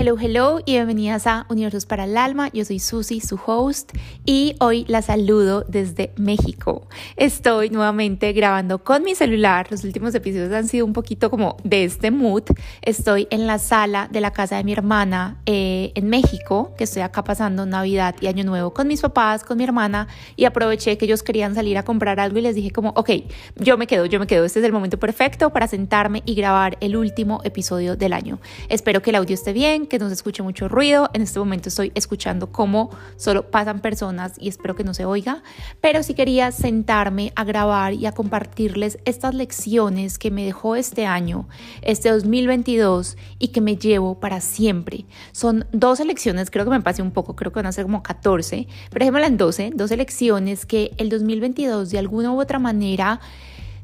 Hello, hello y bienvenidas a Universos para el Alma. Yo soy Susi, su host, y hoy la saludo desde México. Estoy nuevamente grabando con mi celular. Los últimos episodios han sido un poquito como de este mood. Estoy en la sala de la casa de mi hermana eh, en México, que estoy acá pasando Navidad y Año Nuevo con mis papás, con mi hermana, y aproveché que ellos querían salir a comprar algo y les dije como, ok, yo me quedo, yo me quedo. Este es el momento perfecto para sentarme y grabar el último episodio del año. Espero que el audio esté bien que no se escuche mucho ruido. En este momento estoy escuchando cómo solo pasan personas y espero que no se oiga. Pero sí quería sentarme a grabar y a compartirles estas lecciones que me dejó este año, este 2022 y que me llevo para siempre. Son dos elecciones, creo que me pasé un poco, creo que van a ser como 14, pero dejémosla en 12, dos elecciones que el 2022 de alguna u otra manera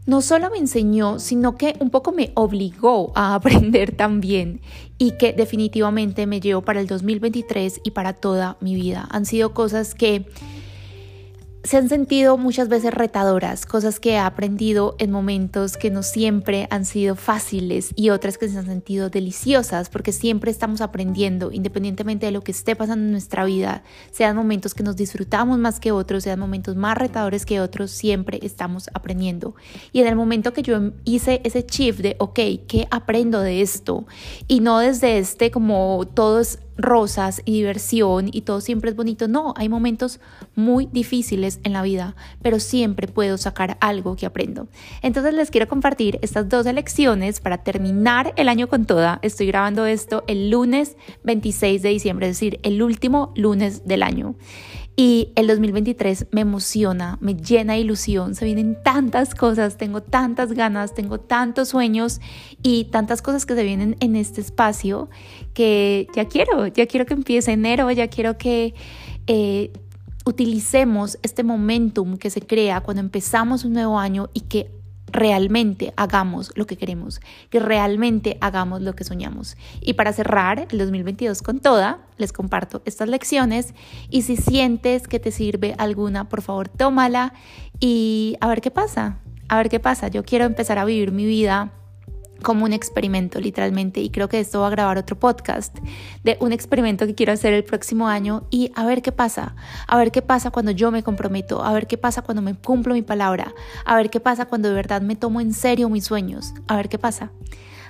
no solo me enseñó, sino que un poco me obligó a aprender también y que definitivamente me llevo para el 2023 y para toda mi vida. Han sido cosas que se han sentido muchas veces retadoras, cosas que he aprendido en momentos que no siempre han sido fáciles y otras que se han sentido deliciosas, porque siempre estamos aprendiendo, independientemente de lo que esté pasando en nuestra vida, sean momentos que nos disfrutamos más que otros, sean momentos más retadores que otros, siempre estamos aprendiendo. Y en el momento que yo hice ese shift de, ok, ¿qué aprendo de esto? Y no desde este como todos rosas y diversión y todo siempre es bonito. No, hay momentos muy difíciles en la vida, pero siempre puedo sacar algo que aprendo. Entonces les quiero compartir estas dos lecciones para terminar el año con toda. Estoy grabando esto el lunes 26 de diciembre, es decir, el último lunes del año. Y el 2023 me emociona, me llena de ilusión, se vienen tantas cosas, tengo tantas ganas, tengo tantos sueños y tantas cosas que se vienen en este espacio que ya quiero, ya quiero que empiece enero, ya quiero que eh, utilicemos este momentum que se crea cuando empezamos un nuevo año y que realmente hagamos lo que queremos, que realmente hagamos lo que soñamos. Y para cerrar el 2022 con toda, les comparto estas lecciones y si sientes que te sirve alguna, por favor, tómala y a ver qué pasa, a ver qué pasa. Yo quiero empezar a vivir mi vida como un experimento literalmente y creo que esto va a grabar otro podcast de un experimento que quiero hacer el próximo año y a ver qué pasa, a ver qué pasa cuando yo me comprometo, a ver qué pasa cuando me cumplo mi palabra, a ver qué pasa cuando de verdad me tomo en serio mis sueños, a ver qué pasa.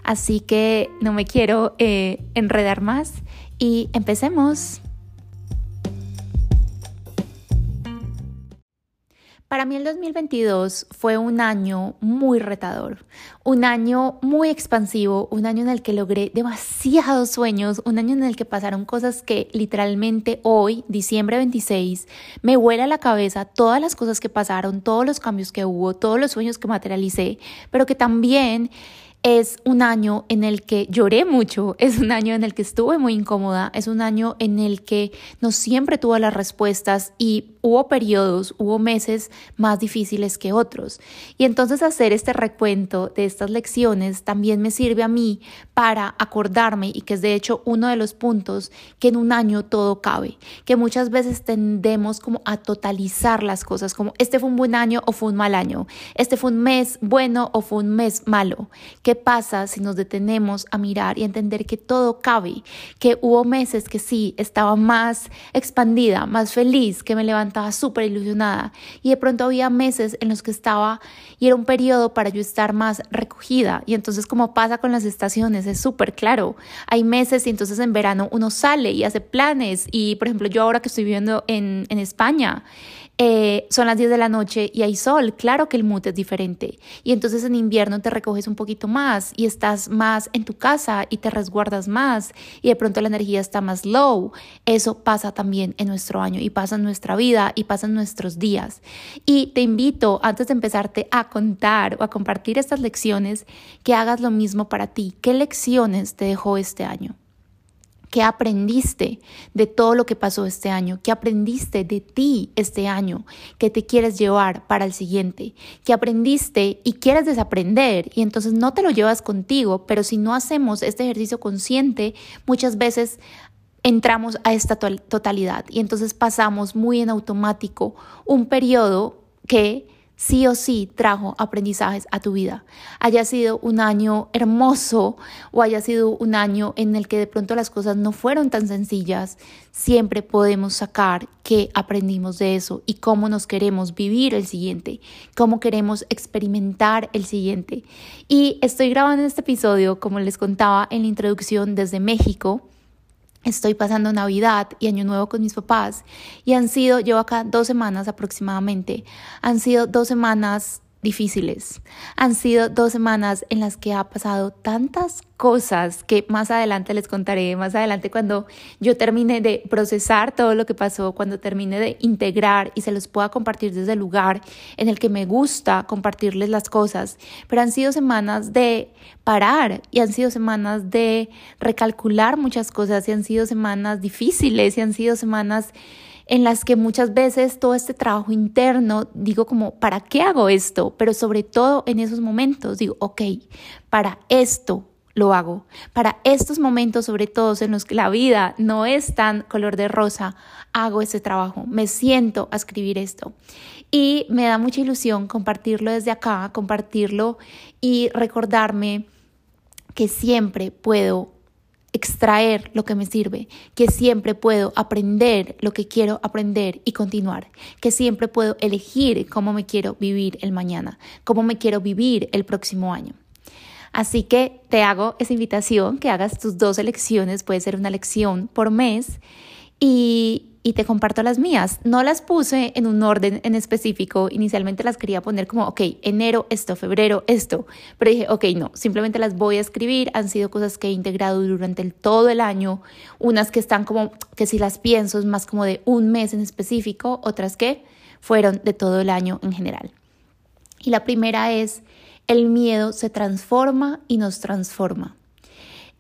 Así que no me quiero eh, enredar más y empecemos. Para mí el 2022 fue un año muy retador, un año muy expansivo, un año en el que logré demasiados sueños, un año en el que pasaron cosas que literalmente hoy, diciembre 26, me vuela la cabeza todas las cosas que pasaron, todos los cambios que hubo, todos los sueños que materialicé, pero que también es un año en el que lloré mucho, es un año en el que estuve muy incómoda, es un año en el que no siempre tuve las respuestas y hubo periodos, hubo meses más difíciles que otros. Y entonces hacer este recuento de estas lecciones también me sirve a mí para acordarme y que es de hecho uno de los puntos que en un año todo cabe, que muchas veces tendemos como a totalizar las cosas, como este fue un buen año o fue un mal año, este fue un mes bueno o fue un mes malo, ¿Qué pasa si nos detenemos a mirar y entender que todo cabe? Que hubo meses que sí, estaba más expandida, más feliz, que me levantaba súper ilusionada. Y de pronto había meses en los que estaba y era un periodo para yo estar más recogida. Y entonces como pasa con las estaciones, es súper claro. Hay meses y entonces en verano uno sale y hace planes. Y por ejemplo, yo ahora que estoy viviendo en, en España, eh, son las 10 de la noche y hay sol, claro que el mood es diferente. Y entonces en invierno te recoges un poquito más y estás más en tu casa y te resguardas más y de pronto la energía está más low. Eso pasa también en nuestro año y pasa en nuestra vida y pasa en nuestros días. Y te invito, antes de empezarte a contar o a compartir estas lecciones, que hagas lo mismo para ti. ¿Qué lecciones te dejó este año? ¿Qué aprendiste de todo lo que pasó este año? ¿Qué aprendiste de ti este año que te quieres llevar para el siguiente? ¿Qué aprendiste y quieres desaprender? Y entonces no te lo llevas contigo, pero si no hacemos este ejercicio consciente, muchas veces entramos a esta totalidad y entonces pasamos muy en automático un periodo que sí o sí trajo aprendizajes a tu vida. Haya sido un año hermoso o haya sido un año en el que de pronto las cosas no fueron tan sencillas, siempre podemos sacar qué aprendimos de eso y cómo nos queremos vivir el siguiente, cómo queremos experimentar el siguiente. Y estoy grabando este episodio, como les contaba en la introducción, desde México Estoy pasando Navidad y Año Nuevo con mis papás y han sido, llevo acá dos semanas aproximadamente, han sido dos semanas difíciles. Han sido dos semanas en las que ha pasado tantas cosas que más adelante les contaré, más adelante cuando yo termine de procesar todo lo que pasó, cuando termine de integrar y se los pueda compartir desde el lugar en el que me gusta compartirles las cosas. Pero han sido semanas de parar y han sido semanas de recalcular muchas cosas y han sido semanas difíciles y han sido semanas en las que muchas veces todo este trabajo interno digo como, ¿para qué hago esto? Pero sobre todo en esos momentos digo, ok, para esto lo hago. Para estos momentos, sobre todo en los que la vida no es tan color de rosa, hago ese trabajo, me siento a escribir esto. Y me da mucha ilusión compartirlo desde acá, compartirlo y recordarme que siempre puedo extraer lo que me sirve, que siempre puedo aprender lo que quiero aprender y continuar, que siempre puedo elegir cómo me quiero vivir el mañana, cómo me quiero vivir el próximo año. Así que te hago esa invitación, que hagas tus dos elecciones, puede ser una lección por mes y, te comparto las mías. No las puse en un orden en específico, inicialmente las quería poner como, ok, enero esto, febrero esto, pero dije, ok, no, simplemente las voy a escribir, han sido cosas que he integrado durante todo el año, unas que están como, que si las pienso es más como de un mes en específico, otras que fueron de todo el año en general. Y la primera es, el miedo se transforma y nos transforma.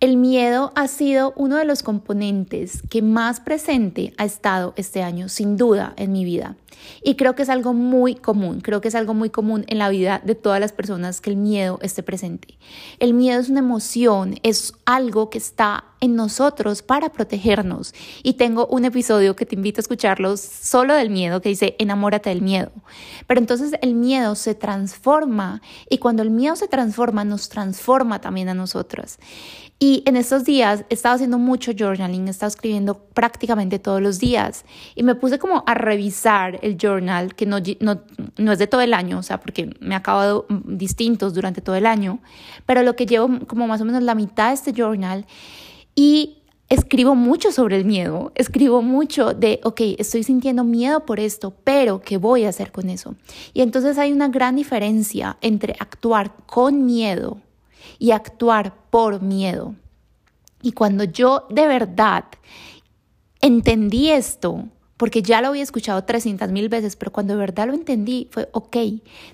El miedo ha sido uno de los componentes que más presente ha estado este año, sin duda, en mi vida. Y creo que es algo muy común, creo que es algo muy común en la vida de todas las personas que el miedo esté presente. El miedo es una emoción, es algo que está en nosotros para protegernos. Y tengo un episodio que te invito a escucharlo solo del miedo, que dice, enamórate del miedo. Pero entonces el miedo se transforma y cuando el miedo se transforma, nos transforma también a nosotros. Y en estos días he estado haciendo mucho journaling, he estado escribiendo prácticamente todos los días y me puse como a revisar el journal, que no, no, es de todo el año, o sea, porque me ha acabado distintos durante todo el año, pero lo que llevo como más o menos la mitad de este journal y escribo mucho sobre el miedo, escribo mucho de, ok, estoy sintiendo miedo por esto, pero ¿qué voy a hacer con eso? Y entonces hay una gran diferencia entre actuar con miedo y actuar por miedo. Y cuando yo de verdad entendí esto, porque ya lo había escuchado 300 mil veces, pero cuando de verdad lo entendí fue, ok,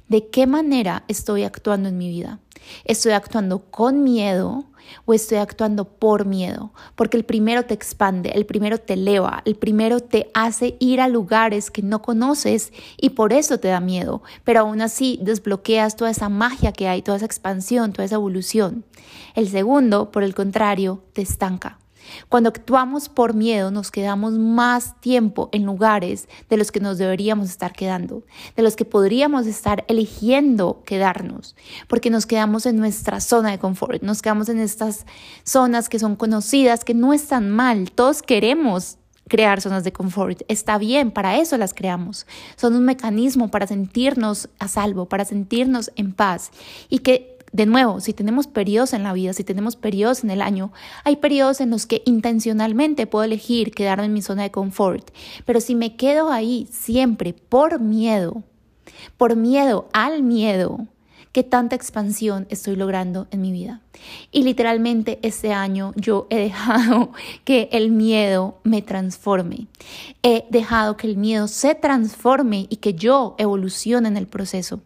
¿de qué manera estoy actuando en mi vida? ¿Estoy actuando con miedo o estoy actuando por miedo? Porque el primero te expande, el primero te eleva, el primero te hace ir a lugares que no conoces y por eso te da miedo, pero aún así desbloqueas toda esa magia que hay, toda esa expansión, toda esa evolución. El segundo, por el contrario, te estanca. Cuando actuamos por miedo nos quedamos más tiempo en lugares de los que nos deberíamos estar quedando, de los que podríamos estar eligiendo quedarnos, porque nos quedamos en nuestra zona de confort, nos quedamos en estas zonas que son conocidas, que no están mal, todos queremos crear zonas de confort. Está bien, para eso las creamos. Son un mecanismo para sentirnos a salvo, para sentirnos en paz y que de nuevo, si tenemos periodos en la vida, si tenemos periodos en el año, hay periodos en los que intencionalmente puedo elegir quedarme en mi zona de confort. Pero si me quedo ahí siempre por miedo, por miedo al miedo, ¿qué tanta expansión estoy logrando en mi vida? Y literalmente este año yo he dejado que el miedo me transforme. He dejado que el miedo se transforme y que yo evolucione en el proceso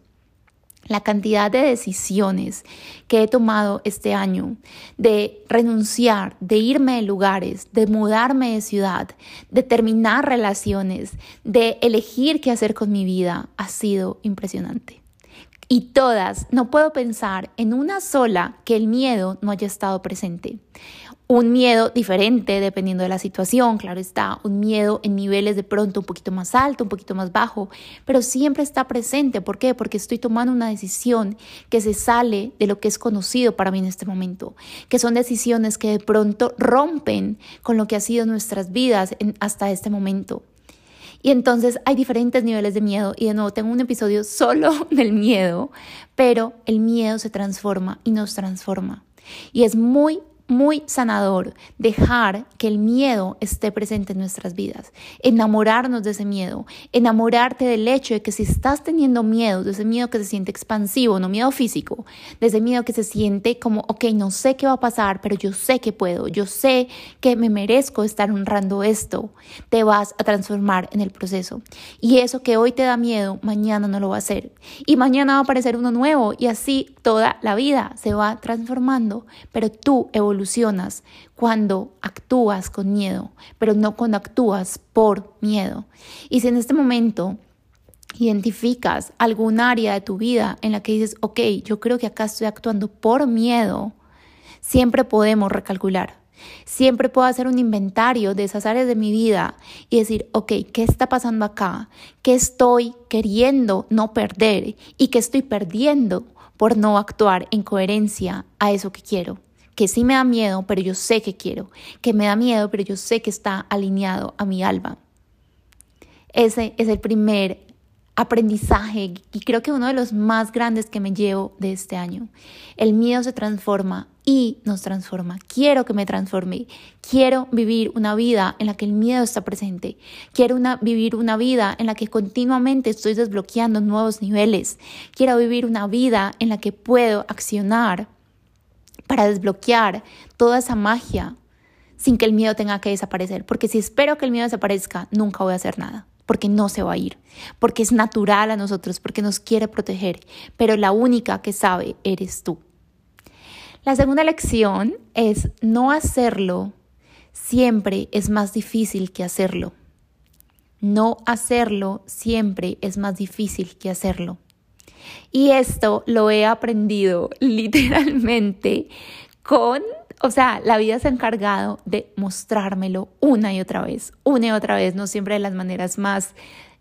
la cantidad de decisiones que he tomado este año de renunciar, de irme de lugares, de mudarme de ciudad, de terminar relaciones, de elegir qué hacer con mi vida, ha sido impresionante. Y todas, no puedo pensar en una sola que el miedo no haya estado presente. Un miedo diferente dependiendo de la situación, claro está, un miedo en niveles de pronto un poquito más alto, un poquito más bajo, pero siempre está presente. ¿Por qué? Porque estoy tomando una decisión que se sale de lo que es conocido para mí en este momento, que son decisiones que de pronto rompen con lo que ha sido nuestras vidas hasta este momento. Y entonces hay diferentes niveles de miedo y de nuevo tengo un episodio solo del miedo, pero el miedo se transforma y nos transforma. Y es muy muy sanador dejar que el miedo esté presente en nuestras vidas, enamorarnos de ese miedo, enamorarte del hecho de que si estás teniendo miedo, de ese miedo que se siente expansivo, no miedo físico, de ese miedo que se siente como, ok, no sé qué va a pasar, pero yo sé que puedo, yo sé que me merezco estar honrando esto, te vas a transformar en el proceso. Y eso que hoy te da miedo, mañana no lo va a hacer. Y mañana va a aparecer uno nuevo y así toda la vida se va transformando, pero tú evolucionas evolucionas cuando actúas con miedo, pero no cuando actúas por miedo. Y si en este momento identificas algún área de tu vida en la que dices, ok, yo creo que acá estoy actuando por miedo, siempre podemos recalcular. Siempre puedo hacer un inventario de esas áreas de mi vida y decir, ok, ¿qué está pasando acá? ¿Qué estoy queriendo no perder? ¿Y qué estoy perdiendo por no actuar en coherencia a eso que quiero? Que sí me da miedo, pero yo sé que quiero, que me da miedo, pero yo sé que está alineado a mi alma. Ese es el primer aprendizaje y creo que uno de los más grandes que me llevo de este año. El miedo se transforma y nos transforma. Quiero que me transforme. Quiero vivir una vida en la que el miedo está presente. Quiero una, vivir una vida en la que continuamente estoy desbloqueando nuevos niveles. Quiero vivir una vida en la que puedo accionar para desbloquear toda esa magia sin que el miedo tenga que desaparecer. Porque si espero que el miedo desaparezca, nunca voy a hacer nada. Porque no se va a ir. Porque es natural a nosotros. Porque nos quiere proteger. Pero la única que sabe eres tú. La segunda lección es no hacerlo siempre es más difícil que hacerlo. No hacerlo siempre es más difícil que hacerlo. Y esto lo he aprendido literalmente con, o sea, la vida se ha encargado de mostrármelo una y otra vez, una y otra vez, no siempre de las maneras más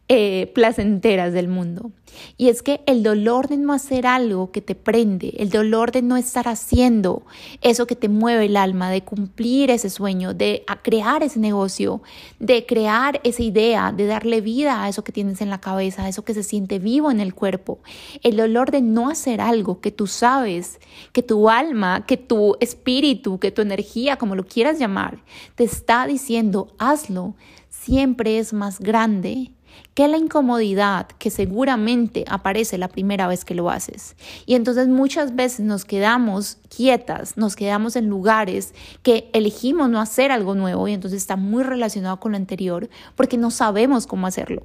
eh, placenteras del mundo. Y es que el dolor de no hacer algo que te prende, el dolor de no estar haciendo eso que te mueve el alma, de cumplir ese sueño, de crear ese negocio, de crear esa idea, de darle vida a eso que tienes en la cabeza, a eso que se siente vivo en el cuerpo. El dolor de no hacer algo que tú sabes, que tu alma, que tu espíritu, que tu energía, como lo quieras llamar, te está diciendo, hazlo, siempre es más grande que la incomodidad que seguramente aparece la primera vez que lo haces. Y entonces muchas veces nos quedamos quietas, nos quedamos en lugares que elegimos no hacer algo nuevo y entonces está muy relacionado con lo anterior porque no sabemos cómo hacerlo.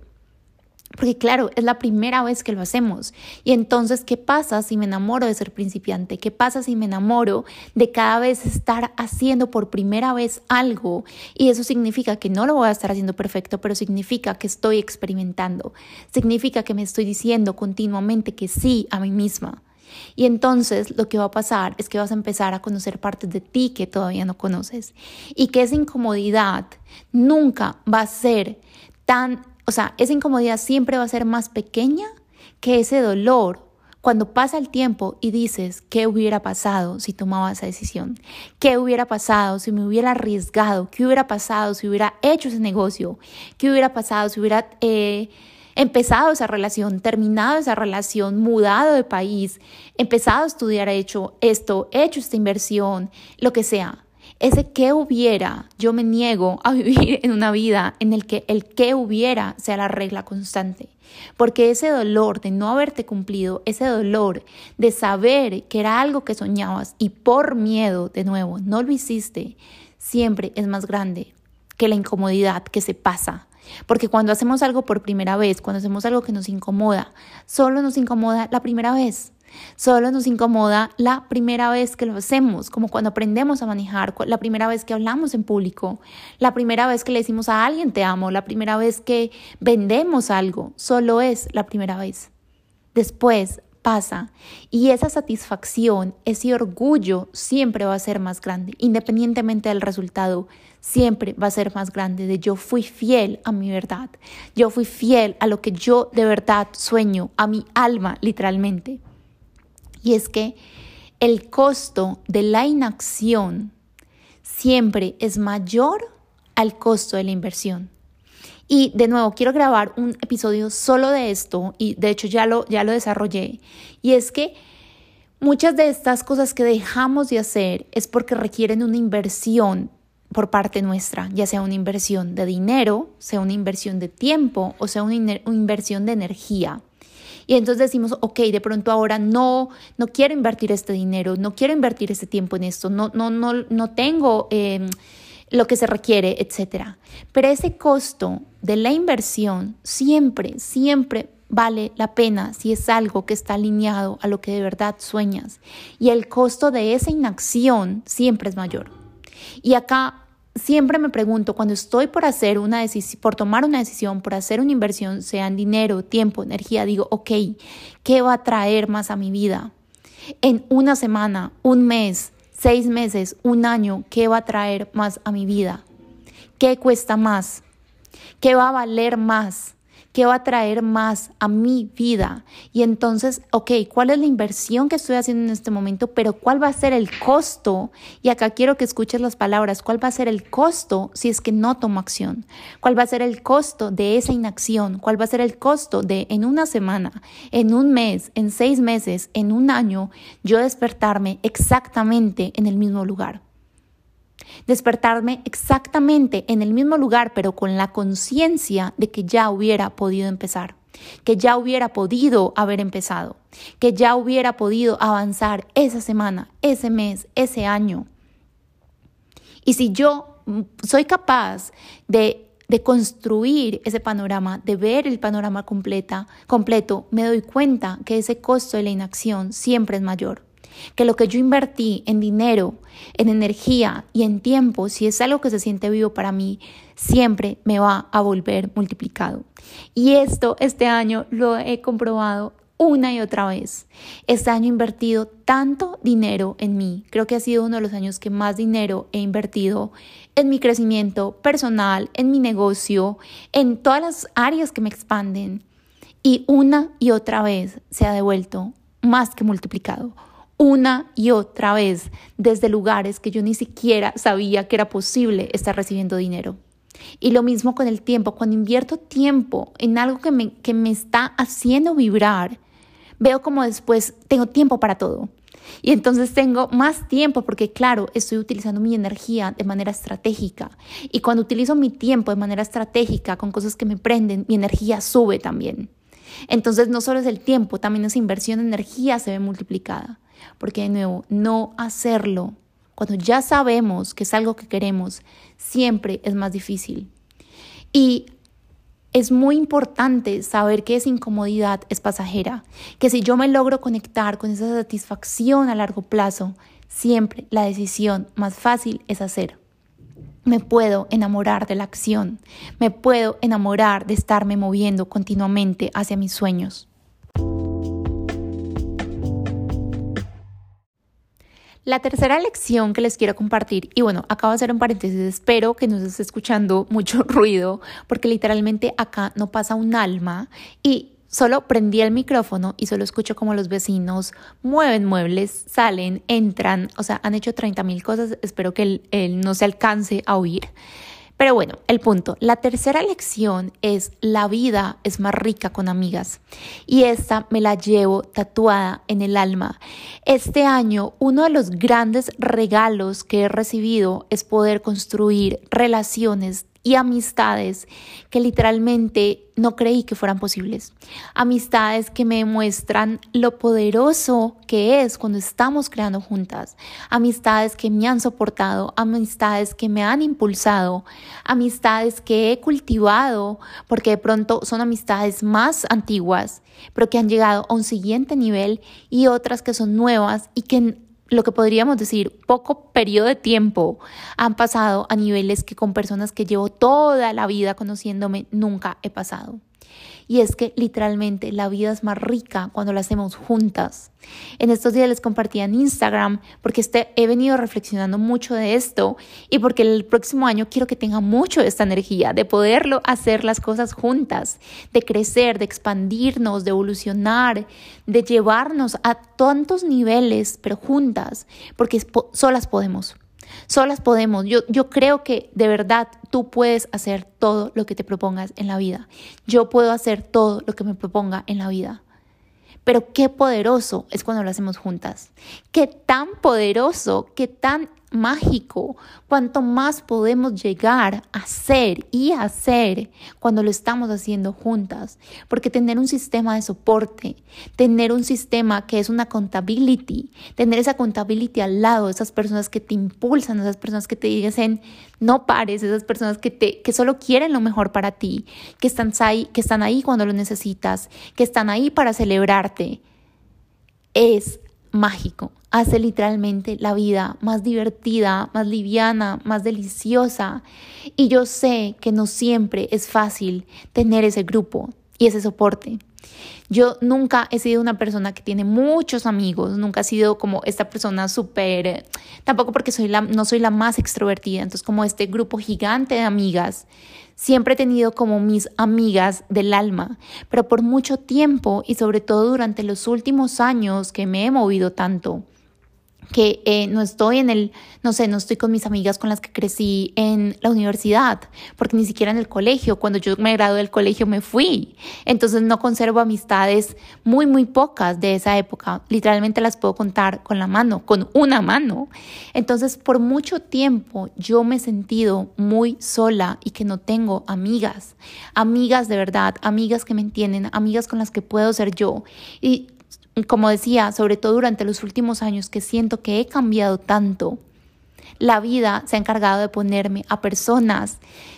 Porque claro, es la primera vez que lo hacemos. Y entonces, ¿qué pasa si me enamoro de ser principiante? ¿Qué pasa si me enamoro de cada vez estar haciendo por primera vez algo? Y eso significa que no lo voy a estar haciendo perfecto, pero significa que estoy experimentando. Significa que me estoy diciendo continuamente que sí a mí misma. Y entonces lo que va a pasar es que vas a empezar a conocer partes de ti que todavía no conoces. Y que esa incomodidad nunca va a ser tan o sea, esa incomodidad siempre va a ser más pequeña que ese dolor cuando pasa el tiempo y dices, ¿qué hubiera pasado si tomaba esa decisión? ¿Qué hubiera pasado si me hubiera arriesgado? ¿Qué hubiera pasado si hubiera hecho ese negocio? ¿Qué hubiera pasado si hubiera eh, empezado esa relación, terminado esa relación, mudado de país, empezado a estudiar, hecho esto, hecho esta inversión, lo que sea? Ese que hubiera, yo me niego a vivir en una vida en el que el que hubiera sea la regla constante. Porque ese dolor de no haberte cumplido, ese dolor de saber que era algo que soñabas y por miedo, de nuevo, no lo hiciste, siempre es más grande que la incomodidad que se pasa. Porque cuando hacemos algo por primera vez, cuando hacemos algo que nos incomoda, solo nos incomoda la primera vez. Solo nos incomoda la primera vez que lo hacemos, como cuando aprendemos a manejar, la primera vez que hablamos en público, la primera vez que le decimos a alguien te amo, la primera vez que vendemos algo, solo es la primera vez. Después pasa y esa satisfacción, ese orgullo siempre va a ser más grande, independientemente del resultado, siempre va a ser más grande de yo fui fiel a mi verdad, yo fui fiel a lo que yo de verdad sueño, a mi alma literalmente. Y es que el costo de la inacción siempre es mayor al costo de la inversión. Y de nuevo, quiero grabar un episodio solo de esto y de hecho ya lo, ya lo desarrollé. Y es que muchas de estas cosas que dejamos de hacer es porque requieren una inversión por parte nuestra, ya sea una inversión de dinero, sea una inversión de tiempo o sea una, inversión de energía. Y entonces decimos, ok, de pronto ahora no, no quiero invertir este dinero, no quiero invertir este tiempo en esto, no, no, no, no tengo... Em, lo que se requiere, etc. Pero ese costo de la inversión siempre, siempre vale la pena si es algo que está alineado a lo que de verdad sueñas. Y el costo de esa inacción siempre es mayor. Y acá siempre me pregunto, cuando estoy por hacer una por tomar una decisión, por hacer una inversión, sea en dinero, tiempo, energía, digo, ok, ¿qué va a traer más a mi vida? En una semana, un mes, seis meses, un año, ¿qué va a traer más a mi vida? ¿Qué cuesta más? ¿Qué va a valer más? ¿Qué va a traer más a mi vida? Y entonces, ok, ¿cuál es la inversión que estoy haciendo en este momento? Pero ¿cuál va a ser el costo? Y acá quiero que escuches las palabras. ¿Cuál va a ser el costo si es que no tomo acción? ¿Cuál va a ser el costo de esa inacción? ¿Cuál va a ser el costo de en una semana, en un mes, en seis meses, en un año, yo despertarme exactamente en el mismo lugar? Despertarme exactamente en el mismo lugar, pero con la conciencia de que ya hubiera podido empezar, que ya hubiera podido haber empezado, que ya hubiera podido avanzar esa semana, ese mes, ese año. Y si yo soy capaz de de construir ese panorama, de ver el panorama completa, completo, me doy cuenta que ese costo de la inacción siempre es mayor que lo que yo invertí en dinero, en energía y en tiempo, si es algo que se siente vivo para mí, siempre me va a volver multiplicado. Y esto este año lo he comprobado una y otra vez. Este año he invertido tanto dinero en mí. Creo que ha sido uno de los años que más dinero he invertido en mi crecimiento personal, en mi negocio, en todas las áreas que me expanden. Y una y otra vez se ha devuelto más que multiplicado una y otra vez desde lugares que yo ni siquiera sabía que era posible estar recibiendo dinero. Y lo mismo con el tiempo, cuando invierto tiempo en algo que me, que me está haciendo vibrar, veo como después tengo tiempo para todo. Y entonces tengo más tiempo porque, claro, estoy utilizando mi energía de manera estratégica. Y cuando utilizo mi tiempo de manera estratégica con cosas que me prenden, mi energía sube también. Entonces no solo es el tiempo, también esa inversión de energía se ve multiplicada. Porque de nuevo, no hacerlo cuando ya sabemos que es algo que queremos, siempre es más difícil. Y es muy importante saber que esa incomodidad es pasajera, que si yo me logro conectar con esa satisfacción a largo plazo, siempre la decisión más fácil es hacer. Me puedo enamorar de la acción, me puedo enamorar de estarme moviendo continuamente hacia mis sueños. La tercera lección que les quiero compartir, y bueno, acabo de hacer un paréntesis, espero que no se esté escuchando mucho ruido, porque literalmente acá no pasa un alma y solo prendí el micrófono y solo escucho como los vecinos mueven muebles, salen, entran, o sea, han hecho 30 mil cosas, espero que él no se alcance a oír. Pero bueno, el punto. La tercera lección es la vida es más rica con amigas. Y esta me la llevo tatuada en el alma. Este año, uno de los grandes regalos que he recibido es poder construir relaciones y amistades que literalmente no creí que fueran posibles. Amistades que me demuestran lo poderoso que es cuando estamos creando juntas. Amistades que me han soportado, amistades que me han impulsado, amistades que he cultivado porque de pronto son amistades más antiguas, pero que han llegado a un siguiente nivel y otras que son nuevas y que lo que podríamos decir, poco periodo de tiempo han pasado a niveles que con personas que llevo toda la vida conociéndome nunca he pasado. Y es que literalmente la vida es más rica cuando la hacemos juntas. En estos días les compartí en Instagram porque este, he venido reflexionando mucho de esto y porque el próximo año quiero que tenga mucho esta energía de poderlo hacer las cosas juntas, de crecer, de expandirnos, de evolucionar, de llevarnos a tantos niveles, pero juntas, porque solas podemos. Solas podemos. Yo, yo creo que de verdad tú puedes hacer todo lo que te propongas en la vida. Yo puedo hacer todo lo que me proponga en la vida. Pero qué poderoso es cuando lo hacemos juntas. Qué tan poderoso, qué tan mágico, cuanto más podemos llegar a ser y hacer cuando lo estamos haciendo juntas. Porque tener un sistema de soporte, tener un sistema que es una accountability, tener esa accountability al lado, esas personas que te impulsan, esas personas que te dicen no pares, esas personas que, te, que solo quieren lo mejor para ti, que están, ahí, que están ahí cuando lo necesitas, que están ahí para celebrarte, es mágico. Hace literalmente la vida más divertida, más liviana, más deliciosa. Y yo sé que no siempre es fácil tener ese grupo y ese soporte. Yo nunca he sido una persona que tiene muchos amigos, nunca he sido como esta persona súper, tampoco porque soy la, no soy la más extrovertida, entonces como este grupo gigante de amigas Siempre he tenido como mis amigas del alma, pero por mucho tiempo y sobre todo durante los últimos años que me he movido tanto, que eh, no estoy en el, no sé, no estoy con mis amigas con las que crecí en la universidad, porque ni siquiera en el colegio, cuando yo me gradué del colegio me fui. Entonces no conservo amistades muy, muy pocas de esa época. Literalmente las puedo contar con la mano, con una mano. Entonces por mucho tiempo yo me he sentido muy sola y que no tengo amigas, amigas de verdad, amigas que me entienden, amigas con las que puedo ser yo. Y como decía, sobre todo durante los últimos años que siento que he cambiado tanto, la vida se ha encargado de ponerme a personas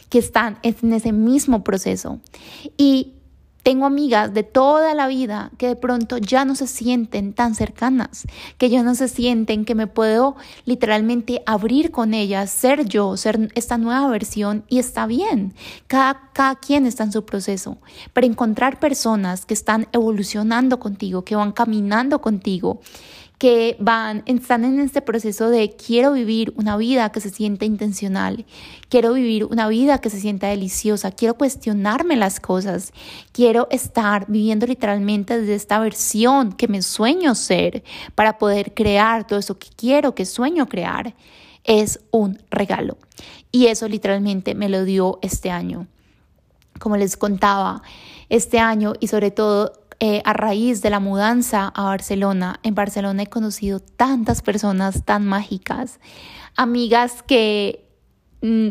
que están en ese mismo proceso. Y tengo amigas de toda la vida que de pronto ya no se sienten tan cercanas, que ya no se sienten que me puedo literalmente abrir con ellas, ser yo, ser esta nueva versión y está bien. Cada, cada quien está en su proceso, pero encontrar personas que están evolucionando contigo, que van caminando contigo que van, están en este proceso de quiero vivir una vida que se sienta intencional, quiero vivir una vida que se sienta deliciosa, quiero cuestionarme las cosas, quiero estar viviendo literalmente desde esta versión que me sueño ser para poder crear todo eso que quiero, que sueño crear, es un regalo. Y eso literalmente me lo dio este año. Como les contaba, este año y sobre todo eh, a raíz de la mudanza a Barcelona, en Barcelona he conocido tantas personas tan mágicas, amigas que, mm,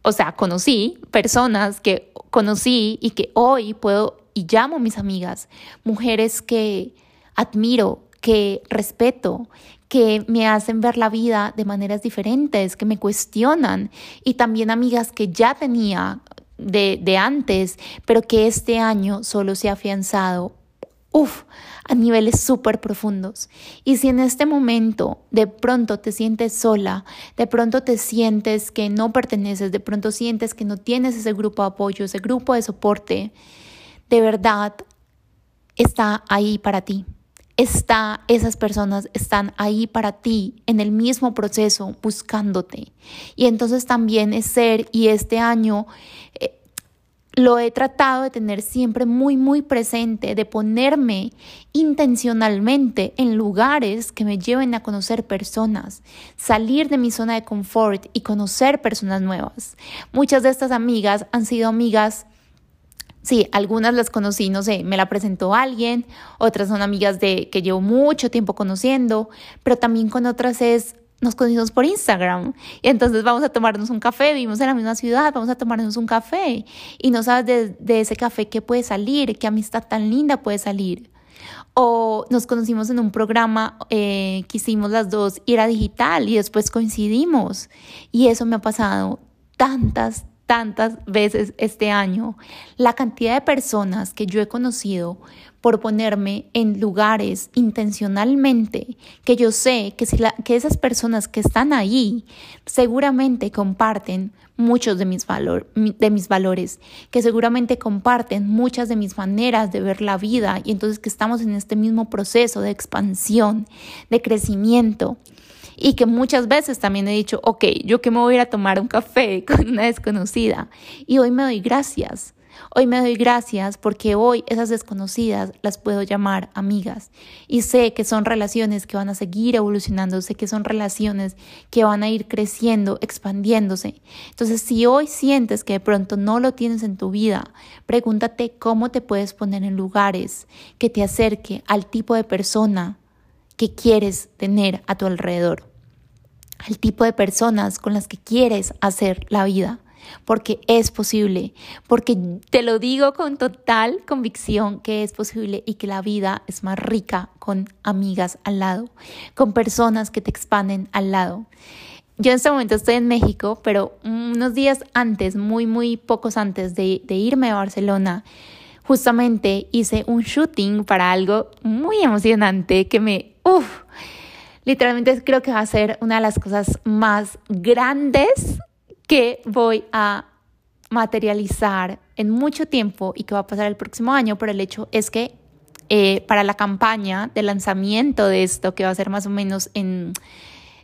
o sea, conocí, personas que conocí y que hoy puedo y llamo mis amigas, mujeres que admiro, que respeto, que me hacen ver la vida de maneras diferentes, que me cuestionan y también amigas que ya tenía de, de antes, pero que este año solo se ha afianzado Uf, a niveles súper profundos. Y si en este momento de pronto te sientes sola, de pronto te sientes que no perteneces, de pronto sientes que no tienes ese grupo de apoyo, ese grupo de soporte, de verdad está ahí para ti. Está, esas personas están ahí para ti en el mismo proceso buscándote. Y entonces también es ser y este año eh, lo he tratado de tener siempre muy, muy presente, de ponerme intencionalmente en lugares que me lleven a conocer personas, salir de mi zona de confort y conocer personas nuevas. Muchas de estas amigas han sido amigas Sí, algunas las conocí, no sé, me la presentó alguien, otras son amigas de que llevo mucho tiempo conociendo, pero también con otras es nos conocimos por Instagram. Y entonces vamos a tomarnos un café, vivimos en la misma ciudad, vamos a tomarnos un café. Y no sabes de, ese café qué puede salir, qué amistad tan linda puede salir. O nos conocimos en un programa eh, que hicimos las dos y era digital y después coincidimos. Y eso me ha pasado tantas, tantas veces este año. La cantidad de personas que yo he conocido por ponerme en lugares intencionalmente que yo sé que, si que esas personas que están ahí seguramente comparten muchos de mis, de mis valores, que seguramente comparten muchas de mis maneras de ver la vida y entonces que estamos en este mismo proceso de expansión, de crecimiento y que muchas veces también he dicho, ok, yo que me voy a ir a tomar un café con una desconocida. Y hoy me doy gracias. Hoy me doy gracias porque hoy esas desconocidas las puedo llamar amigas. Y sé que son relaciones que van a seguir evolucionando, sé que son relaciones que van a ir creciendo, expandiéndose. Entonces, si hoy sientes que de pronto no lo tienes en tu vida, pregúntate cómo te puedes poner en lugares que te acerque al tipo de persona que quieres tener a tu alrededor, al tipo de personas con las que quieres hacer la vida porque es posible, porque te lo digo con total convicción que es posible y que la vida es más rica con amigas al lado, con personas que te expanden al lado. Yo en este momento estoy en México, pero unos días antes, muy, muy pocos antes de, irme a Barcelona, justamente hice un shooting para algo muy emocionante que me, uff, literalmente creo que va a ser una de las cosas más grandes que voy a materializar en mucho tiempo y que va a pasar el próximo año, pero el hecho es que eh, para la campaña de lanzamiento de esto, que va a ser más o menos en...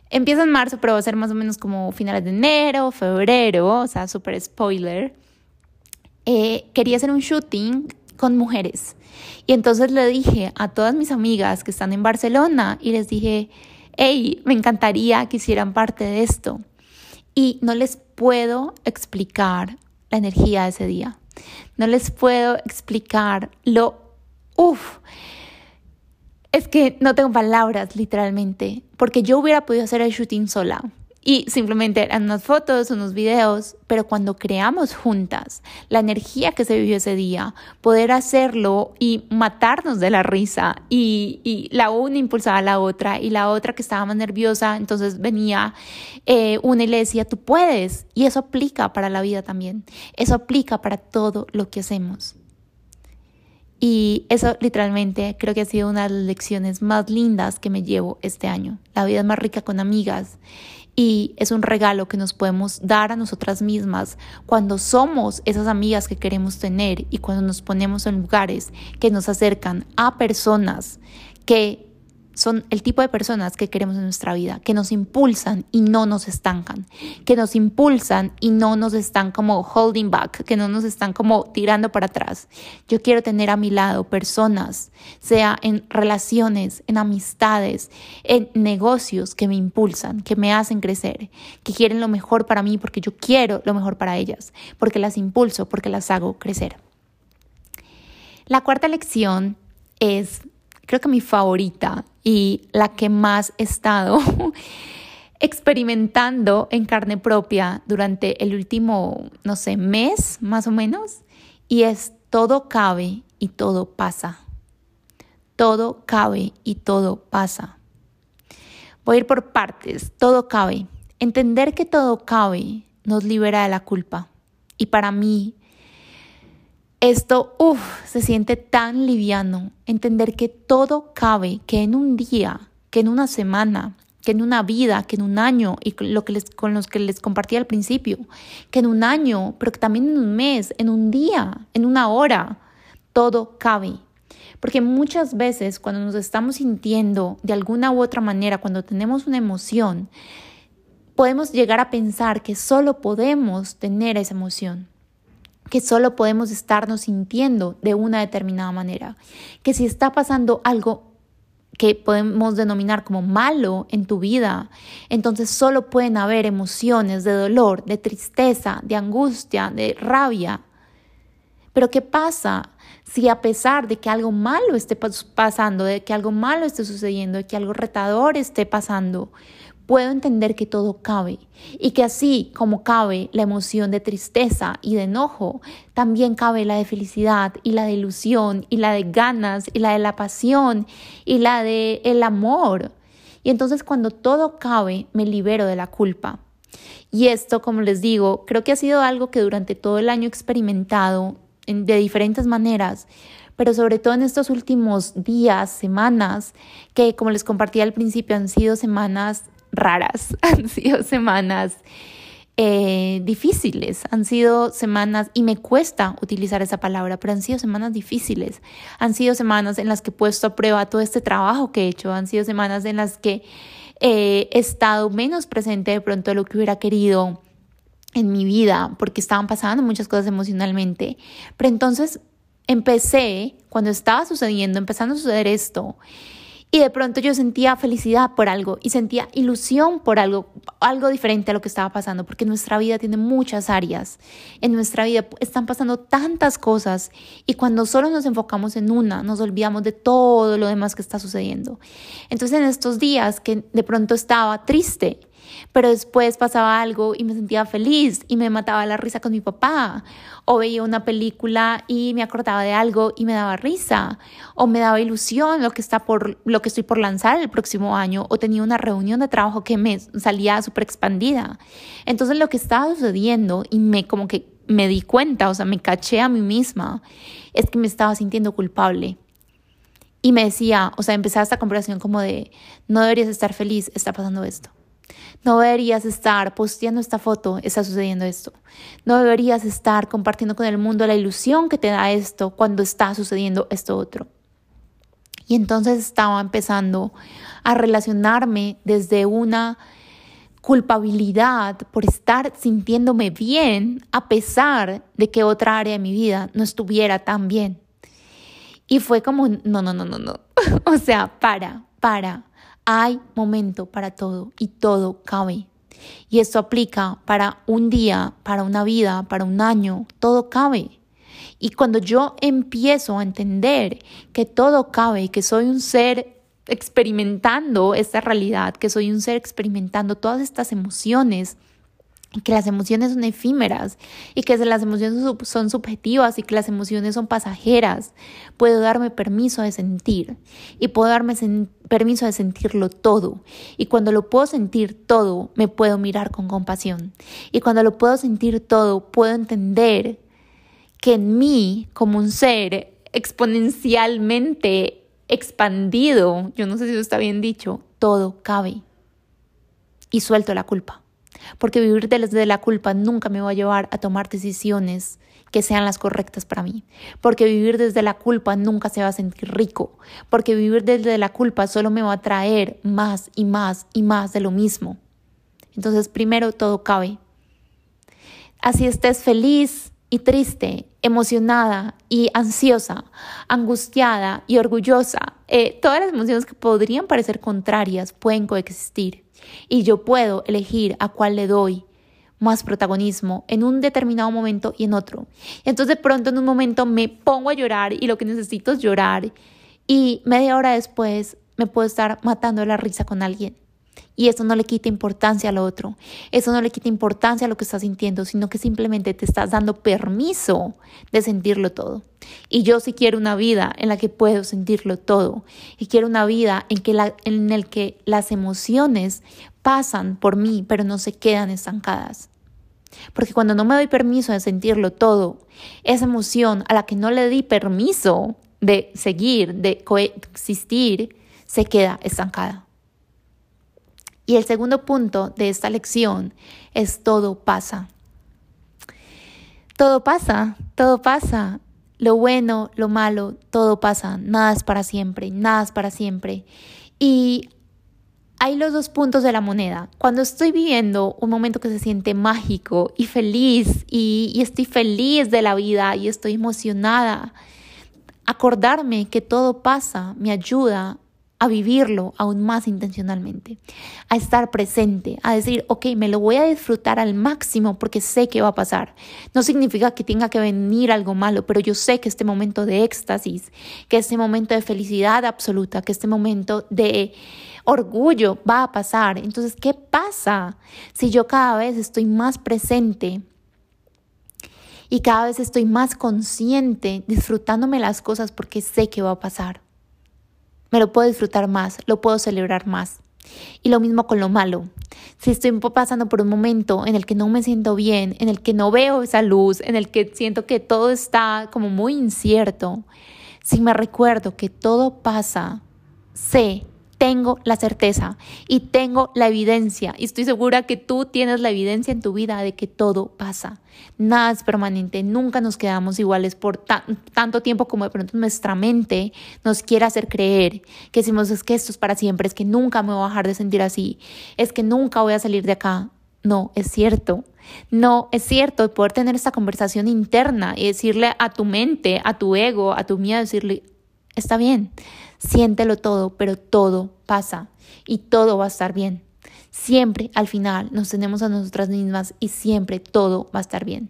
Empieza en marzo, pero va a ser más o menos como finales de enero, febrero, o sea, súper spoiler. Eh, quería hacer un shooting con mujeres. Y entonces le dije a todas mis amigas que están en Barcelona y les dije, hey, me encantaría que hicieran parte de esto. Y no les puedo explicar la energía de ese día. No les puedo explicar lo... Uf, es que no tengo palabras literalmente, porque yo hubiera podido hacer el shooting sola y simplemente eran unas fotos, unos videos, pero cuando creamos juntas la energía que se vivió ese día, poder hacerlo y matarnos de la risa y, la una impulsaba a la otra y la otra que estaba más nerviosa, entonces venía eh, una y le decía, tú puedes y eso aplica para la vida también, eso aplica para todo lo que hacemos. Y eso literalmente creo que ha sido una de las lecciones más lindas que me llevo este año. La vida es más rica con amigas y es un regalo que nos podemos dar a nosotras mismas cuando somos esas amigas que queremos tener y cuando nos ponemos en lugares que nos acercan a personas que son el tipo de personas que queremos en nuestra vida, que nos impulsan y no nos estancan, que nos impulsan y no nos están como holding back, que no nos están como tirando para atrás. Yo quiero tener a mi lado personas, sea en relaciones, en amistades, en negocios que me impulsan, que me hacen crecer, que quieren lo mejor para mí porque yo quiero lo mejor para ellas, porque las impulso, porque las hago crecer. La cuarta lección es creo que mi favorita y la que más he estado experimentando en carne propia durante el último, no sé, mes más o menos, y es todo cabe y todo pasa. Todo cabe y todo pasa. Voy a ir por partes, todo cabe. Entender que todo cabe nos libera de la culpa. Y para mí, esto, uff, se siente tan liviano. Entender que todo cabe, que en un día, que en una semana, que en una vida, que en un año, y lo que les, con los que les compartí al principio, que en un año, pero que también en un mes, en un día, en una hora, todo cabe. Porque muchas veces cuando nos estamos sintiendo de alguna u otra manera, cuando tenemos una emoción, podemos llegar a pensar que solo podemos tener esa emoción que solo podemos estarnos sintiendo de una determinada manera, que si está pasando algo que podemos denominar como malo en tu vida, entonces solo pueden haber emociones de dolor, de tristeza, de angustia, de rabia. Pero ¿qué pasa si a pesar de que algo malo esté pasando, de que algo malo esté sucediendo, de que algo retador esté pasando, puedo entender que todo cabe y que así como cabe la emoción de tristeza y de enojo, también cabe la de felicidad y la de ilusión y la de ganas y la de la pasión y la de el amor. Y entonces cuando todo cabe, me libero de la culpa. Y esto, como les digo, creo que ha sido algo que durante todo el año he experimentado de diferentes maneras, pero sobre todo en estos últimos días, semanas, que como les compartí al principio han sido semanas raras, han sido semanas eh, difíciles, han sido semanas, y me cuesta utilizar esa palabra, pero han sido semanas difíciles, han sido semanas en las que he puesto a prueba todo este trabajo que he hecho, han sido semanas en las que he estado menos presente de pronto de lo que hubiera querido en mi vida, porque estaban pasando muchas cosas emocionalmente, pero entonces empecé, cuando estaba sucediendo, empezando a suceder esto, y de pronto yo sentía felicidad por algo y sentía ilusión por algo, algo diferente a lo que estaba pasando, porque nuestra vida tiene muchas áreas. En nuestra vida están pasando tantas cosas y cuando solo nos enfocamos en una, nos olvidamos de todo lo demás que está sucediendo. Entonces en estos días que de pronto estaba triste, pero después pasaba algo y me sentía feliz y me mataba la risa con mi papá. O veía una película y me acordaba de algo y me daba risa. O me daba ilusión lo que, está por, lo que estoy por lanzar el próximo año. O tenía una reunión de trabajo que me salía súper expandida. Entonces lo que estaba sucediendo y me como que me di cuenta, o sea, me caché a mí misma, es que me estaba sintiendo culpable. Y me decía, o sea, empezaba esta conversación como de, no deberías estar feliz, está pasando esto. No deberías estar posteando esta foto, está sucediendo esto. No deberías estar compartiendo con el mundo la ilusión que te da esto cuando está sucediendo esto otro. Y entonces estaba empezando a relacionarme desde una culpabilidad por estar sintiéndome bien a pesar de que otra área de mi vida no estuviera tan bien. Y fue como, no, no, no, no, no. o sea, para, para, hay momento para todo y todo cabe. Y esto aplica para un día, para una vida, para un año, todo cabe. Y cuando yo empiezo a entender que todo cabe y que soy un ser experimentando esta realidad, que soy un ser experimentando todas estas emociones, que las emociones son efímeras y que las emociones son subjetivas y que las emociones son pasajeras. Puedo darme permiso de sentir y puedo darme permiso de sentirlo todo. Y cuando lo puedo sentir todo, me puedo mirar con compasión. Y cuando lo puedo sentir todo, puedo entender que en mí, como un ser exponencialmente expandido, yo no sé si eso está bien dicho, todo cabe. Y suelto la culpa porque vivir desde la culpa nunca me va a llevar a tomar decisiones que sean las correctas para mí, porque vivir desde la culpa nunca se va a sentir rico, porque vivir desde la culpa solo me va a traer más y más y más de lo mismo. Entonces, primero todo cabe. Así estés feliz y triste, emocionada y ansiosa, angustiada y orgullosa, eh, todas las emociones que podrían parecer contrarias pueden coexistir y yo puedo elegir a cuál le doy más protagonismo en un determinado momento y en otro. Entonces de pronto en un momento me pongo a llorar y lo que necesito es llorar y media hora después me puedo estar matando la risa con alguien. Y eso no le quita importancia a lo otro. Eso no le quita importancia a lo que estás sintiendo, sino que simplemente te estás dando permiso de sentirlo todo. Y yo sí quiero una vida en la que puedo sentirlo todo. Y quiero una vida en, que la, en el que las emociones pasan por mí, pero no se quedan estancadas. Porque cuando no me doy permiso de sentirlo todo, esa emoción a la que no le di permiso de seguir, de coexistir, se queda estancada. Y el segundo punto de esta lección es todo pasa. Todo pasa, todo pasa. Lo bueno, lo malo, todo pasa. Nada es para siempre, nada es para siempre. Y hay los dos puntos de la moneda. Cuando estoy viviendo un momento que se siente mágico y feliz y, estoy feliz de la vida y estoy emocionada, acordarme que todo pasa me ayuda a vivirlo aún más intencionalmente, a estar presente, a decir, ok, me lo voy a disfrutar al máximo porque sé que va a pasar. No significa que tenga que venir algo malo, pero yo sé que este momento de éxtasis, que este momento de felicidad absoluta, que este momento de orgullo va a pasar. Entonces, ¿qué pasa si yo cada vez estoy más presente? Y cada vez estoy más consciente, disfrutándome las cosas porque sé que va a pasar me lo puedo disfrutar más, lo puedo celebrar más. Y lo mismo con lo malo. Si estoy pasando por un momento en el que no me siento bien, en el que no veo esa luz, en el que siento que todo está como muy incierto, si me recuerdo que todo pasa, sé tengo la certeza y tengo la evidencia y estoy segura que tú tienes la evidencia en tu vida de que todo pasa. Nada es permanente, nunca nos quedamos iguales por tanto tiempo como de pronto nuestra mente nos quiere hacer creer que decimos es que esto es para siempre, es que nunca me voy a dejar de sentir así, es que nunca voy a salir de acá. No, es cierto. No, es cierto, poder tener esta conversación interna y decirle a tu mente, a tu ego, a tu miedo, decirle, está bien, siéntelo todo, pero todo pasa y todo va a estar bien. Siempre al final nos tenemos a nosotras mismas y siempre todo va a estar bien.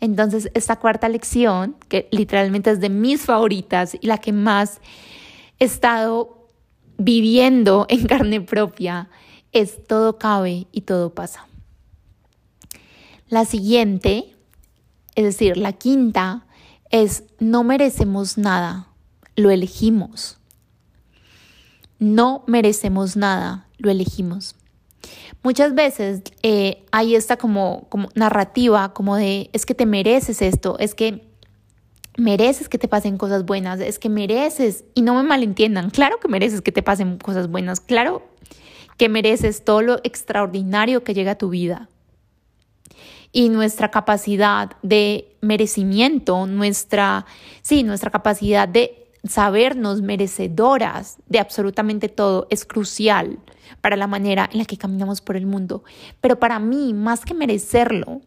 Entonces, esta cuarta lección, que literalmente es de mis favoritas y la que más he estado viviendo en carne propia, es todo cabe y todo pasa. La siguiente, es decir, la quinta, es no merecemos nada, lo elegimos. No merecemos nada, lo elegimos. Muchas veces eh, hay esta como, como narrativa, como de, es que te mereces esto, es que mereces que te pasen cosas buenas, es que mereces, y no me malentiendan, claro que mereces que te pasen cosas buenas, claro que mereces todo lo extraordinario que llega a tu vida. Y nuestra capacidad de merecimiento, nuestra, sí, nuestra capacidad de sabernos merecedoras de absolutamente todo es crucial para la manera en la que caminamos por el mundo. Pero para mí, más que merecerlo,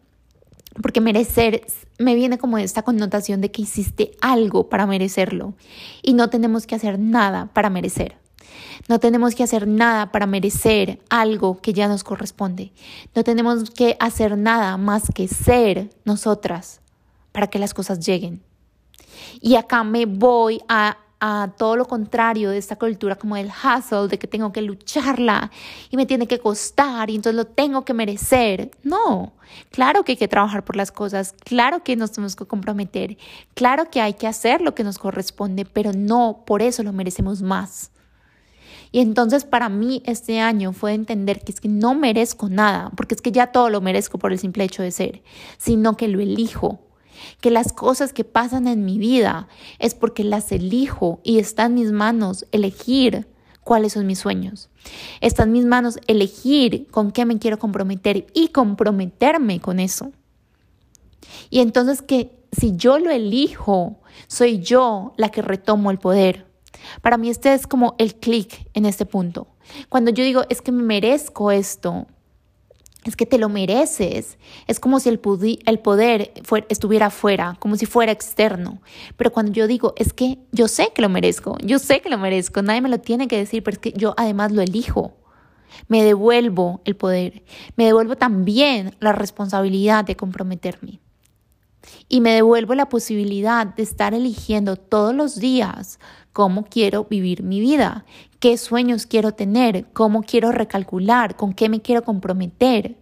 porque merecer me viene como esta connotación de que hiciste algo para merecerlo y no tenemos que hacer nada para merecer. No tenemos que hacer nada para merecer algo que ya nos corresponde. No tenemos que hacer nada más que ser nosotras para que las cosas lleguen. Y acá me voy a, a todo lo contrario de esta cultura como del hustle, de que tengo que lucharla y me tiene que costar y entonces lo tengo que merecer. No, claro que hay que trabajar por las cosas, claro que nos tenemos que comprometer, claro que hay que hacer lo que nos corresponde, pero no por eso lo merecemos más. Y entonces para mí este año fue entender que es que no merezco nada, porque es que ya todo lo merezco por el simple hecho de ser, sino que lo elijo que las cosas que pasan en mi vida es porque las elijo y está en mis manos elegir cuáles son mis sueños. Está en mis manos elegir con qué me quiero comprometer y comprometerme con eso. Y entonces que si yo lo elijo, soy yo la que retomo el poder. Para mí este es como el clic en este punto. Cuando yo digo, es que me merezco esto, es que te lo mereces. Es como si el, el poder estuviera fuera, como si fuera externo. Pero cuando yo digo, es que yo sé que lo merezco, yo sé que lo merezco, nadie me lo tiene que decir, pero es que yo además lo elijo. Me devuelvo el poder, me devuelvo también la responsabilidad de comprometerme. Y me devuelvo la posibilidad de estar eligiendo todos los días cómo quiero vivir mi vida, qué sueños quiero tener, cómo quiero recalcular, con qué me quiero comprometer,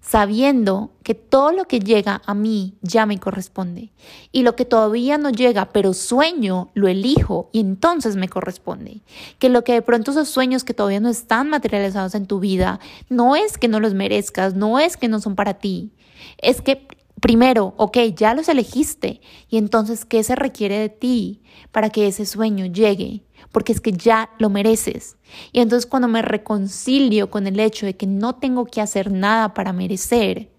sabiendo que todo lo que llega a mí ya me corresponde y lo que todavía no llega, pero sueño, lo elijo y entonces me corresponde. Que lo que de pronto esos sueños que todavía no están materializados en tu vida, no es que no los merezcas, no es que no son para ti, es que primero, ok, ya los elegiste y entonces, ¿qué se requiere de ti para que ese sueño llegue? Porque es que ya lo mereces. Y entonces cuando me reconcilio con el hecho de que no tengo que hacer nada para merecer,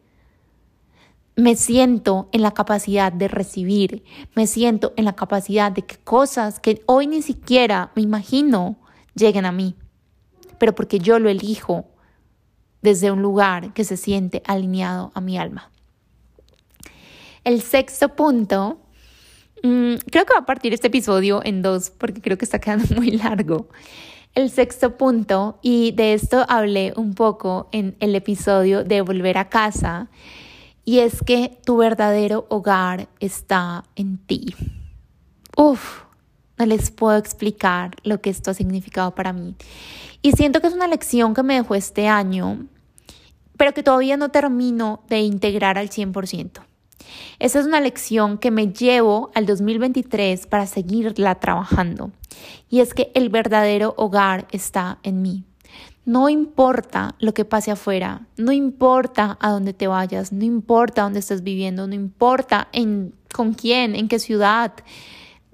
me siento en la capacidad de recibir, me siento en la capacidad de que cosas que hoy ni siquiera me imagino lleguen a mí, pero porque yo lo elijo desde un lugar que se siente alineado a mi alma. El sexto punto, mm, creo que va a partir este episodio en dos porque creo que está quedando muy largo. El sexto punto, y de esto hablé un poco en el episodio de Volver a casa, y es que tu verdadero hogar está en ti. Uf, no les puedo explicar lo que esto ha significado para mí. Y siento que es una lección que me dejó este año, pero que todavía no termino de integrar al 100%. Esa es una lección que me llevo al 2023 para seguirla trabajando. Y es que el verdadero hogar está en mí. No importa lo que pase afuera, no importa a dónde te vayas, no importa dónde estés viviendo, no importa en, con quién, en qué ciudad,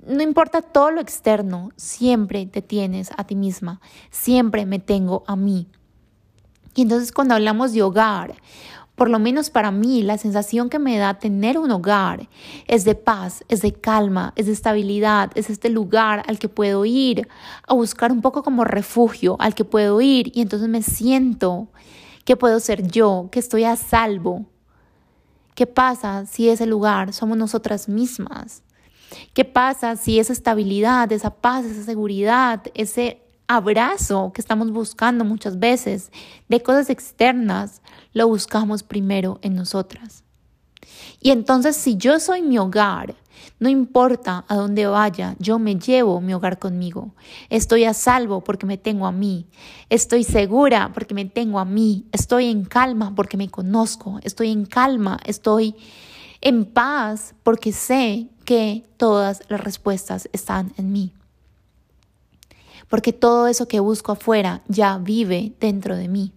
no importa todo lo externo, siempre te tienes a ti misma, siempre me tengo a mí. Y entonces cuando hablamos de hogar, por lo menos para mí, la sensación que me da tener un hogar es de paz, es de calma, es de estabilidad, es este lugar al que puedo ir a buscar un poco como refugio, al que puedo ir y entonces me siento que puedo ser yo, que estoy a salvo. ¿Qué pasa si ese lugar somos nosotras mismas? ¿Qué pasa si esa estabilidad, esa paz, esa seguridad, ese abrazo que estamos buscando muchas veces de cosas externas, lo buscamos primero en nosotras? Y entonces si yo soy mi hogar, no importa a dónde vaya, yo me llevo mi hogar conmigo. Estoy a salvo porque me tengo a mí. Estoy segura porque me tengo a mí. Estoy en calma porque me conozco. Estoy en calma, estoy en paz porque sé que todas las respuestas están en mí. Porque todo eso que busco afuera ya vive dentro de mí.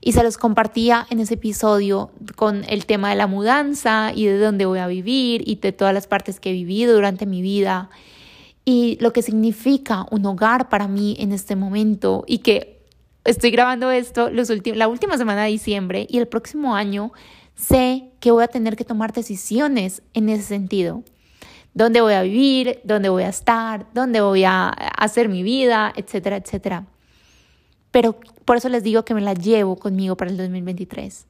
Y se los compartía en ese episodio con el tema de la mudanza y de dónde voy a vivir y de todas las partes que he vivido durante mi vida y lo que significa un hogar para mí en este momento y que estoy grabando esto los la última semana de diciembre y el próximo año sé que voy a tener que tomar decisiones en ese sentido. ¿Dónde voy a vivir? ¿Dónde voy a estar? ¿Dónde voy a hacer mi vida? Etcétera, etcétera. Pero por eso les digo que me la llevo conmigo para el 2023.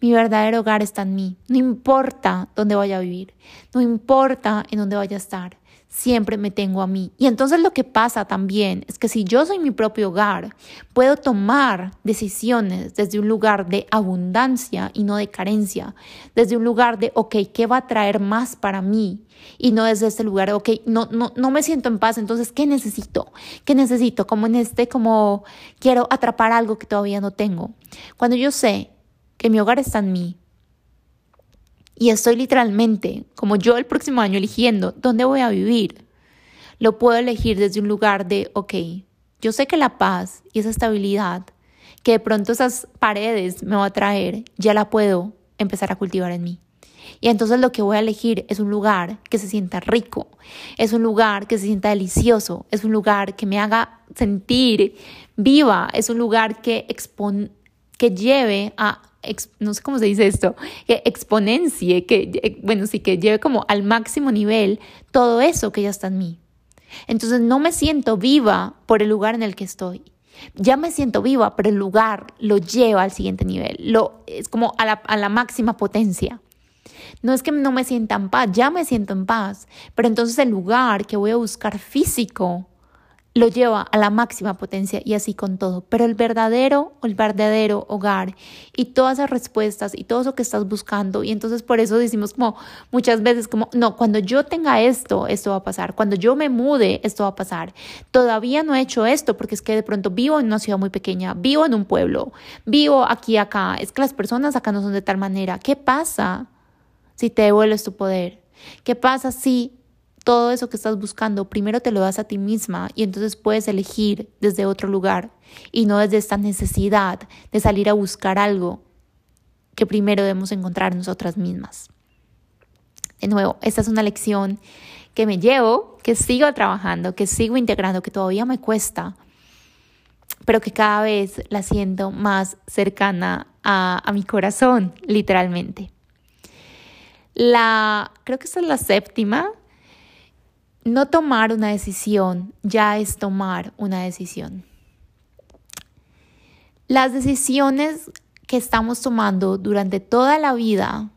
Mi verdadero hogar está en mí. No importa dónde vaya a vivir. No importa en dónde vaya a estar siempre me tengo a mí. Y entonces lo que pasa también es que si yo soy mi propio hogar, puedo tomar decisiones desde un lugar de abundancia y no de carencia, desde un lugar de, ok, ¿qué va a traer más para mí? Y no desde este lugar, ok, no, no, no me siento en paz, entonces, ¿qué necesito? ¿Qué necesito? Como en este, como quiero atrapar algo que todavía no tengo. Cuando yo sé que mi hogar está en mí, y estoy literalmente, como yo el próximo año, eligiendo dónde voy a vivir. Lo puedo elegir desde un lugar de, ok, yo sé que la paz y esa estabilidad que de pronto esas paredes me va a traer, ya la puedo empezar a cultivar en mí. Y entonces lo que voy a elegir es un lugar que se sienta rico, es un lugar que se sienta delicioso, es un lugar que me haga sentir viva, es un lugar que, que lleve a no sé cómo se dice esto, que exponencie, que, eh, bueno, sí, que lleve como al máximo nivel todo eso que ya está en mí. Entonces no me siento viva por el lugar en el que estoy. Ya me siento viva, pero el lugar lo lleva al siguiente nivel, lo, es como a la, a la máxima potencia. No es que no me sienta en paz, ya me siento en paz, pero entonces el lugar que voy a buscar físico lo lleva a la máxima potencia y así con todo. Pero el verdadero, el verdadero hogar y todas esas respuestas y todo eso que estás buscando. Y entonces por eso decimos como muchas veces como, no, cuando yo tenga esto, esto va a pasar. Cuando yo me mude, esto va a pasar. Todavía no he hecho esto porque es que de pronto vivo en una ciudad muy pequeña, vivo en un pueblo, vivo aquí, acá. Es que las personas acá no son de tal manera. ¿Qué pasa si te devuelves tu poder? ¿Qué pasa si todo eso que estás buscando, primero te lo das a ti misma y entonces puedes elegir desde otro lugar y no desde esta necesidad de salir a buscar algo que primero debemos encontrar nosotras mismas. De nuevo, esta es una lección que me llevo, que sigo trabajando, que sigo integrando, que todavía me cuesta, pero que cada vez la siento más cercana a, a mi corazón, literalmente. La, creo que esta es la séptima no tomar una decisión ya es tomar una decisión. Las decisiones que estamos tomando durante toda la vida,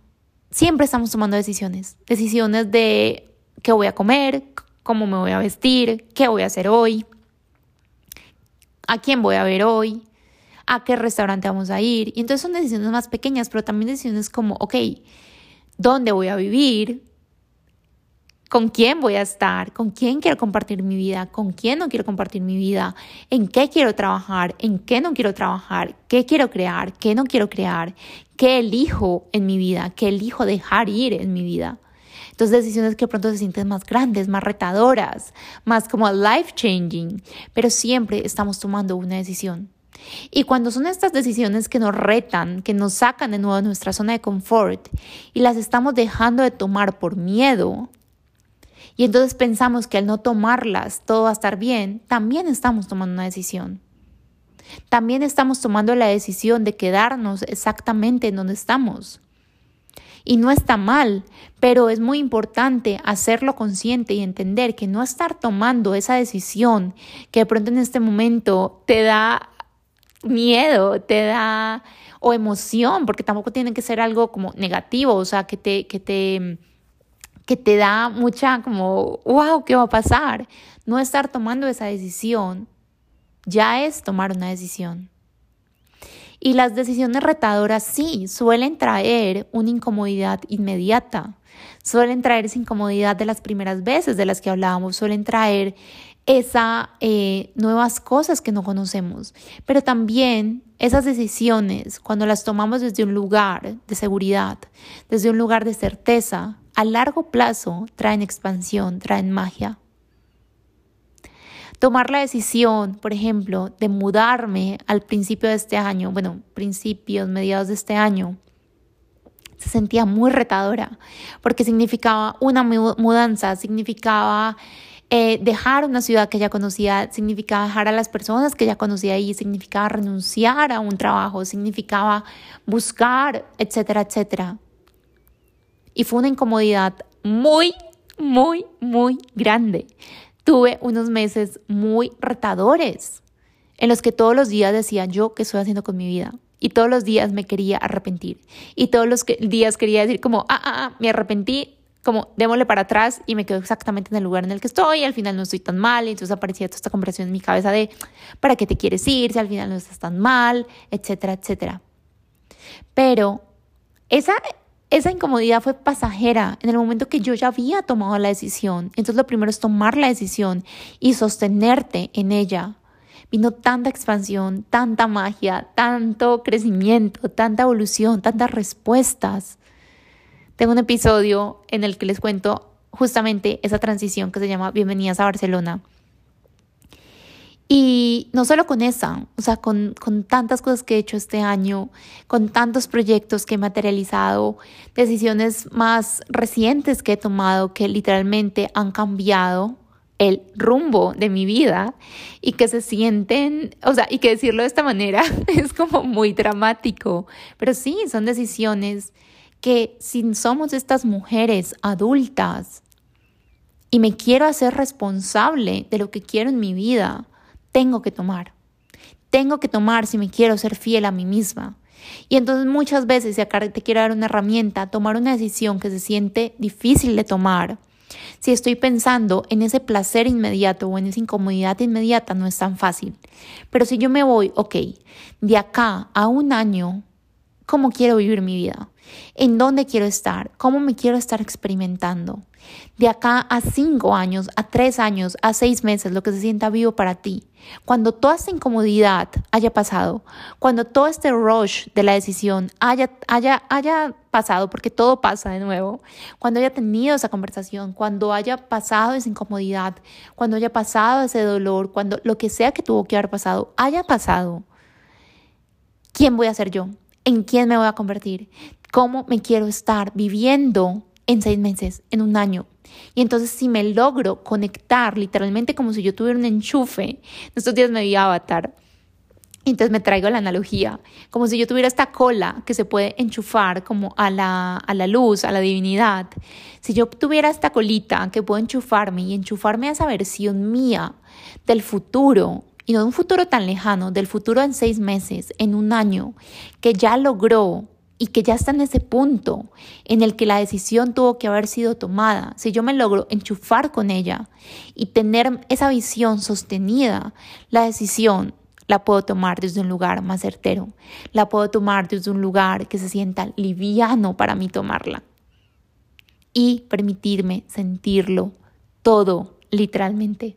siempre estamos tomando decisiones. Decisiones de qué voy a comer, cómo me voy a vestir, qué voy a hacer hoy, a quién voy a ver hoy, a qué restaurante vamos a ir. Y entonces son decisiones más pequeñas, pero también decisiones como, ok, ¿dónde voy a vivir? Con quién voy a estar, con quién quiero compartir mi vida, con quién no quiero compartir mi vida, en qué quiero trabajar, en qué no quiero trabajar, qué quiero crear, qué no quiero crear, qué elijo en mi vida, qué elijo dejar ir en mi vida. Entonces decisiones que pronto se sienten más grandes, más retadoras, más como life changing, pero siempre estamos tomando una decisión. Y cuando son estas decisiones que nos retan, que nos sacan de nuevo de nuestra zona de confort y las estamos dejando de tomar por miedo, y entonces pensamos que al no tomarlas todo va a estar bien, también estamos tomando una decisión. También estamos tomando la decisión de quedarnos exactamente en donde estamos. Y no está mal, pero es muy importante hacerlo consciente y entender que no estar tomando esa decisión que de pronto en este momento te da miedo, te da o emoción, porque tampoco tiene que ser algo como negativo, o sea, que te, que te, que te da mucha como, wow, ¿qué va a pasar? No estar tomando esa decisión ya es tomar una decisión. Y las decisiones retadoras sí suelen traer una incomodidad inmediata, suelen traer esa incomodidad de las primeras veces de las que hablábamos, suelen traer esas eh, nuevas cosas que no conocemos, pero también esas decisiones, cuando las tomamos desde un lugar de seguridad, desde un lugar de certeza, a largo plazo traen expansión, traen magia. Tomar la decisión, por ejemplo, de mudarme al principio de este año, bueno, principios, mediados de este año, se sentía muy retadora, porque significaba una mudanza, significaba eh, dejar una ciudad que ya conocía, significaba dejar a las personas que ya conocía ahí, significaba renunciar a un trabajo, significaba buscar, etcétera, etcétera. Y fue una incomodidad muy, muy, muy grande. Tuve unos meses muy retadores en los que todos los días decía yo qué estoy haciendo con mi vida. Y todos los días me quería arrepentir. Y todos los días quería decir como, ah, ah, ah, me arrepentí, como démosle para atrás y me quedo exactamente en el lugar en el que estoy y al final no estoy tan mal. Y entonces aparecía toda esta conversación en mi cabeza de, ¿para qué te quieres ir si al final no estás tan mal? Etcétera, etcétera. Pero esa esa incomodidad fue pasajera en el momento que yo ya había tomado la decisión. Entonces lo primero es tomar la decisión y sostenerte en ella. Vino tanta expansión, tanta magia, tanto crecimiento, tanta evolución, tantas respuestas. Tengo un episodio en el que les cuento justamente esa transición que se llama Bienvenidas a Barcelona y no solo con esa, o sea, con, con, tantas cosas que he hecho este año, con tantos proyectos que he materializado, decisiones más recientes que he tomado que literalmente han cambiado el rumbo de mi vida y que se sienten, o sea, y que decirlo de esta manera es como muy dramático, pero sí, son decisiones que si somos estas mujeres adultas y me quiero hacer responsable de lo que quiero en mi vida, tengo que tomar. Tengo que tomar si me quiero ser fiel a mí misma. Y entonces muchas veces, si acá te quiero dar una herramienta, tomar una decisión que se siente difícil de tomar, si estoy pensando en ese placer inmediato o en esa incomodidad inmediata, no es tan fácil. Pero si yo me voy, ok, de acá a un año, ¿cómo quiero vivir mi vida? ¿En dónde quiero estar? ¿Cómo me quiero estar experimentando? De acá a cinco años, a tres años, a seis meses, lo que se sienta vivo para ti. Cuando toda esta incomodidad haya pasado, cuando todo este rush de la decisión haya, haya, haya pasado, porque todo pasa de nuevo, cuando haya tenido esa conversación, cuando haya pasado esa incomodidad, cuando haya pasado ese dolor, cuando lo que sea que tuvo que haber pasado haya pasado, ¿quién voy a ser yo? ¿En quién me voy a convertir? ¿Cómo me quiero estar viviendo en seis meses, en un año. Y entonces si me logro conectar literalmente como si yo tuviera un enchufe, estos días me vi Avatar, entonces me traigo la analogía, como si yo tuviera esta cola que se puede enchufar como a la, a la luz, a la divinidad. Si yo tuviera esta colita que puedo enchufarme y enchufarme a esa versión mía del futuro, y no de un futuro tan lejano, del futuro en seis meses, en un año, que ya logró y que ya está en ese punto en el que la decisión tuvo que haber sido tomada, si yo me logro enchufar con ella y tener esa visión sostenida, la decisión la puedo tomar desde un lugar más certero, la puedo tomar desde un lugar que se sienta liviano para mí tomarla y permitirme sentirlo todo literalmente.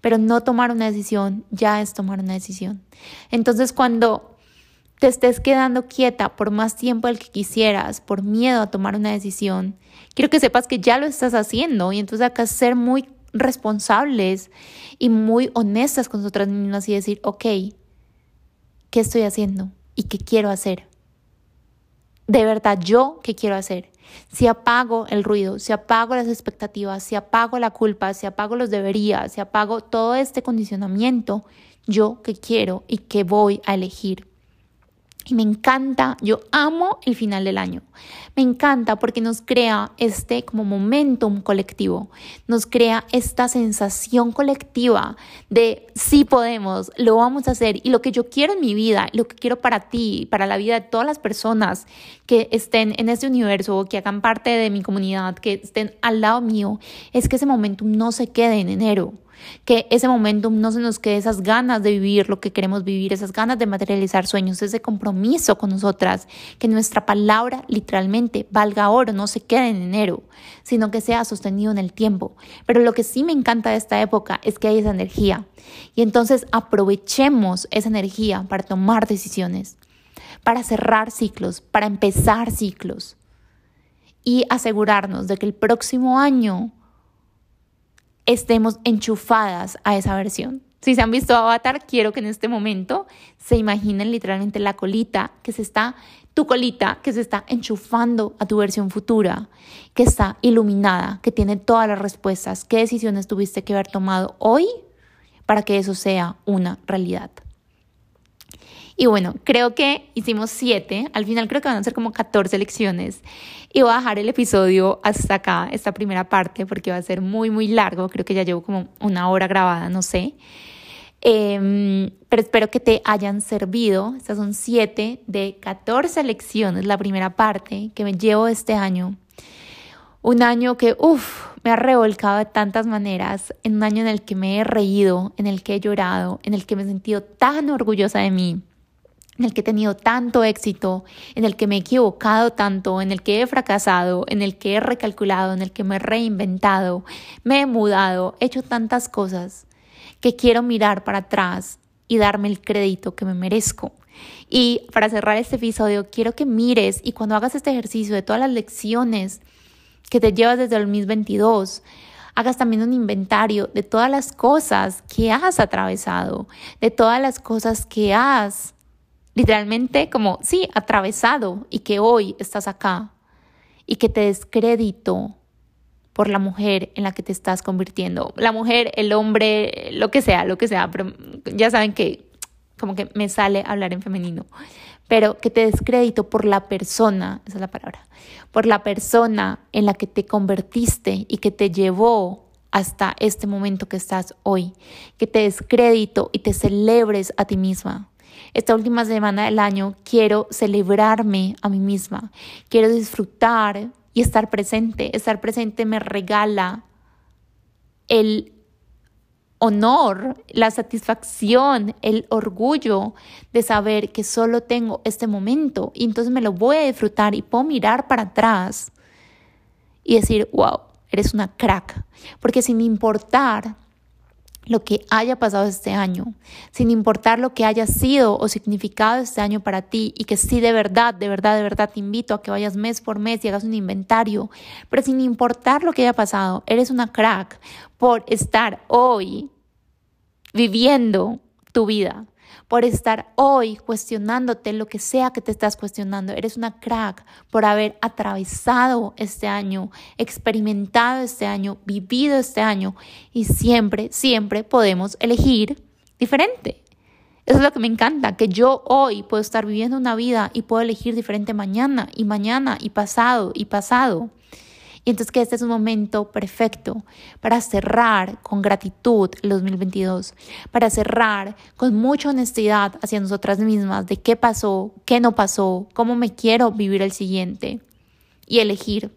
Pero no tomar una decisión ya es tomar una decisión. Entonces cuando te estés quedando quieta por más tiempo del que quisieras, por miedo a tomar una decisión, quiero que sepas que ya lo estás haciendo y entonces acá ser muy responsables y muy honestas con nosotras mismas y decir, ok, ¿qué estoy haciendo? ¿Y qué quiero hacer? De verdad, yo qué quiero hacer. Si apago el ruido, si apago las expectativas, si apago la culpa, si apago los deberías, si apago todo este condicionamiento, yo que quiero y que voy a elegir. Y me encanta, yo amo el final del año. Me encanta porque nos crea este como momentum colectivo, nos crea esta sensación colectiva de sí podemos, lo vamos a hacer y lo que yo quiero en mi vida, lo que quiero para ti, para la vida de todas las personas que estén en este universo, que hagan parte de mi comunidad, que estén al lado mío, es que ese momentum no se quede en enero que ese momento no se nos quede esas ganas de vivir lo que queremos vivir, esas ganas de materializar sueños, ese compromiso con nosotras, que nuestra palabra literalmente valga oro, no se quede en enero, sino que sea sostenido en el tiempo. Pero lo que sí me encanta de esta época es que hay esa energía y entonces aprovechemos esa energía para tomar decisiones, para cerrar ciclos, para empezar ciclos y asegurarnos de que el próximo año estemos enchufadas a esa versión. Si se han visto Avatar, quiero que en este momento se imaginen literalmente la colita que se está, tu colita que se está enchufando a tu versión futura, que está iluminada, que tiene todas las respuestas. ¿Qué decisiones tuviste que haber tomado hoy para que eso sea una realidad? Y bueno, creo que hicimos siete, al final creo que van a ser como 14 lecciones. Y voy a dejar el episodio hasta acá, esta primera parte, porque va a ser muy, muy largo. Creo que ya llevo como una hora grabada, no sé. Em, pero espero que te hayan servido. Estas son siete de 14 lecciones, la primera parte que me llevo este año. Un año que, uff, me ha revolcado de tantas maneras, en un año en el que me he reído, en el que he llorado, en el que me he sentido tan orgullosa de mí, en el que he tenido tanto éxito, en el que me he equivocado tanto, en el que he fracasado, en el que he recalculado, en el que me he reinventado, me he mudado, he hecho tantas cosas que quiero mirar para atrás y darme el crédito que me merezco. Y para cerrar este episodio, quiero que mires y cuando hagas este ejercicio de todas las lecciones que te llevas desde el 2022, hagas también un inventario de todas las cosas que has atravesado, de todas las cosas que has literalmente como, sí, atravesado y que hoy estás acá y que te descrédito por la mujer en la que te estás convirtiendo. La mujer, el hombre, lo que sea, lo que sea, pero ya saben que como que me sale hablar en femenino, pero que te descrédito por la persona, esa es la palabra, por la persona en la que te convertiste y que te llevó hasta este momento que estás hoy, que te descrédito y te celebres a ti misma, esta última semana del año quiero celebrarme a mí misma, quiero disfrutar y estar presente. Estar presente me regala el honor, la satisfacción, el orgullo de saber que solo tengo este momento y entonces me lo voy a disfrutar y puedo mirar para atrás y decir, wow, eres una crack, porque sin importar lo que haya pasado este año, sin importar lo que haya sido o significado este año para ti y que sí de verdad, de verdad, de verdad te invito a que vayas mes por mes y hagas un inventario, pero sin importar lo que haya pasado, eres una crack por estar hoy viviendo tu vida, por estar hoy cuestionándote lo que sea que te estás cuestionando. Eres una crack por haber atravesado este año, experimentado este año, vivido este año y siempre, siempre podemos elegir diferente. Eso es lo que me encanta, que yo hoy puedo estar viviendo una vida y puedo elegir diferente mañana y mañana y pasado y pasado. Y entonces que este es un momento perfecto para cerrar con gratitud el 2022, para cerrar con mucha honestidad hacia nosotras mismas de qué pasó, qué no pasó, cómo me quiero vivir el siguiente y elegir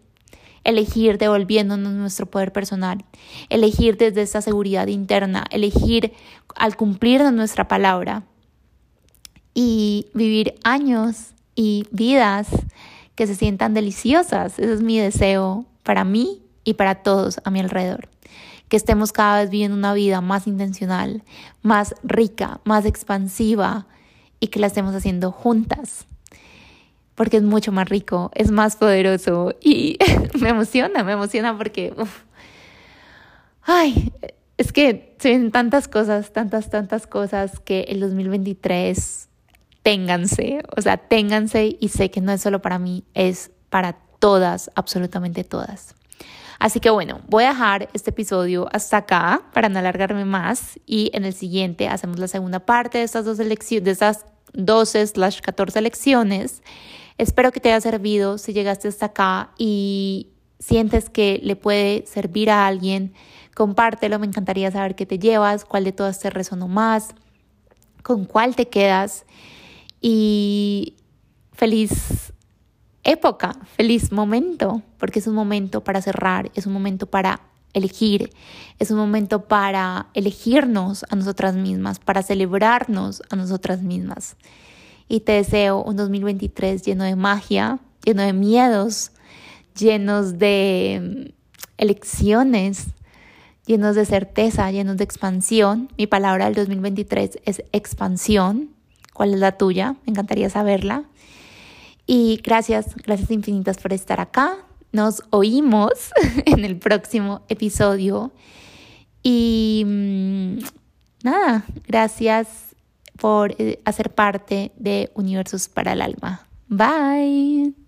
elegir devolviéndonos nuestro poder personal, elegir desde esa seguridad interna, elegir al cumplir nuestra palabra y vivir años y vidas que se sientan deliciosas. Ese es mi deseo para mí y para todos a mi alrededor. Que estemos cada vez viviendo una vida más intencional, más rica, más expansiva y que la estemos haciendo juntas. Porque es mucho más rico, es más poderoso y me emociona, me emociona porque, ay, es que se ven tantas cosas, tantas, tantas cosas que el 2023 ténganse, o sea, ténganse y sé que no es solo para mí, es para todas, absolutamente todas. Así que bueno, voy a dejar este episodio hasta acá para no alargarme más y en el siguiente hacemos la segunda parte de estas dos de estas 12 slash 14 lecciones. Espero que te haya servido si llegaste hasta acá y sientes que le puede servir a alguien, compártelo, me encantaría saber qué te llevas, cuál de todas te resonó más, con cuál te quedas y feliz época, feliz momento, porque es un momento para cerrar, es un momento para elegir, es un momento para elegirnos a nosotras mismas, para celebrarnos a nosotras mismas. Y te deseo un 2023 lleno de magia, lleno de miedos, llenos de elecciones, llenos de certeza, llenos de expansión. Mi palabra del 2023 es expansión. ¿Cuál es la tuya? Me encantaría saberla. Y gracias, gracias infinitas por estar acá. Nos oímos en el próximo episodio. Y mm, nada, gracias por eh, hacer parte de Universos para el Alma. Bye.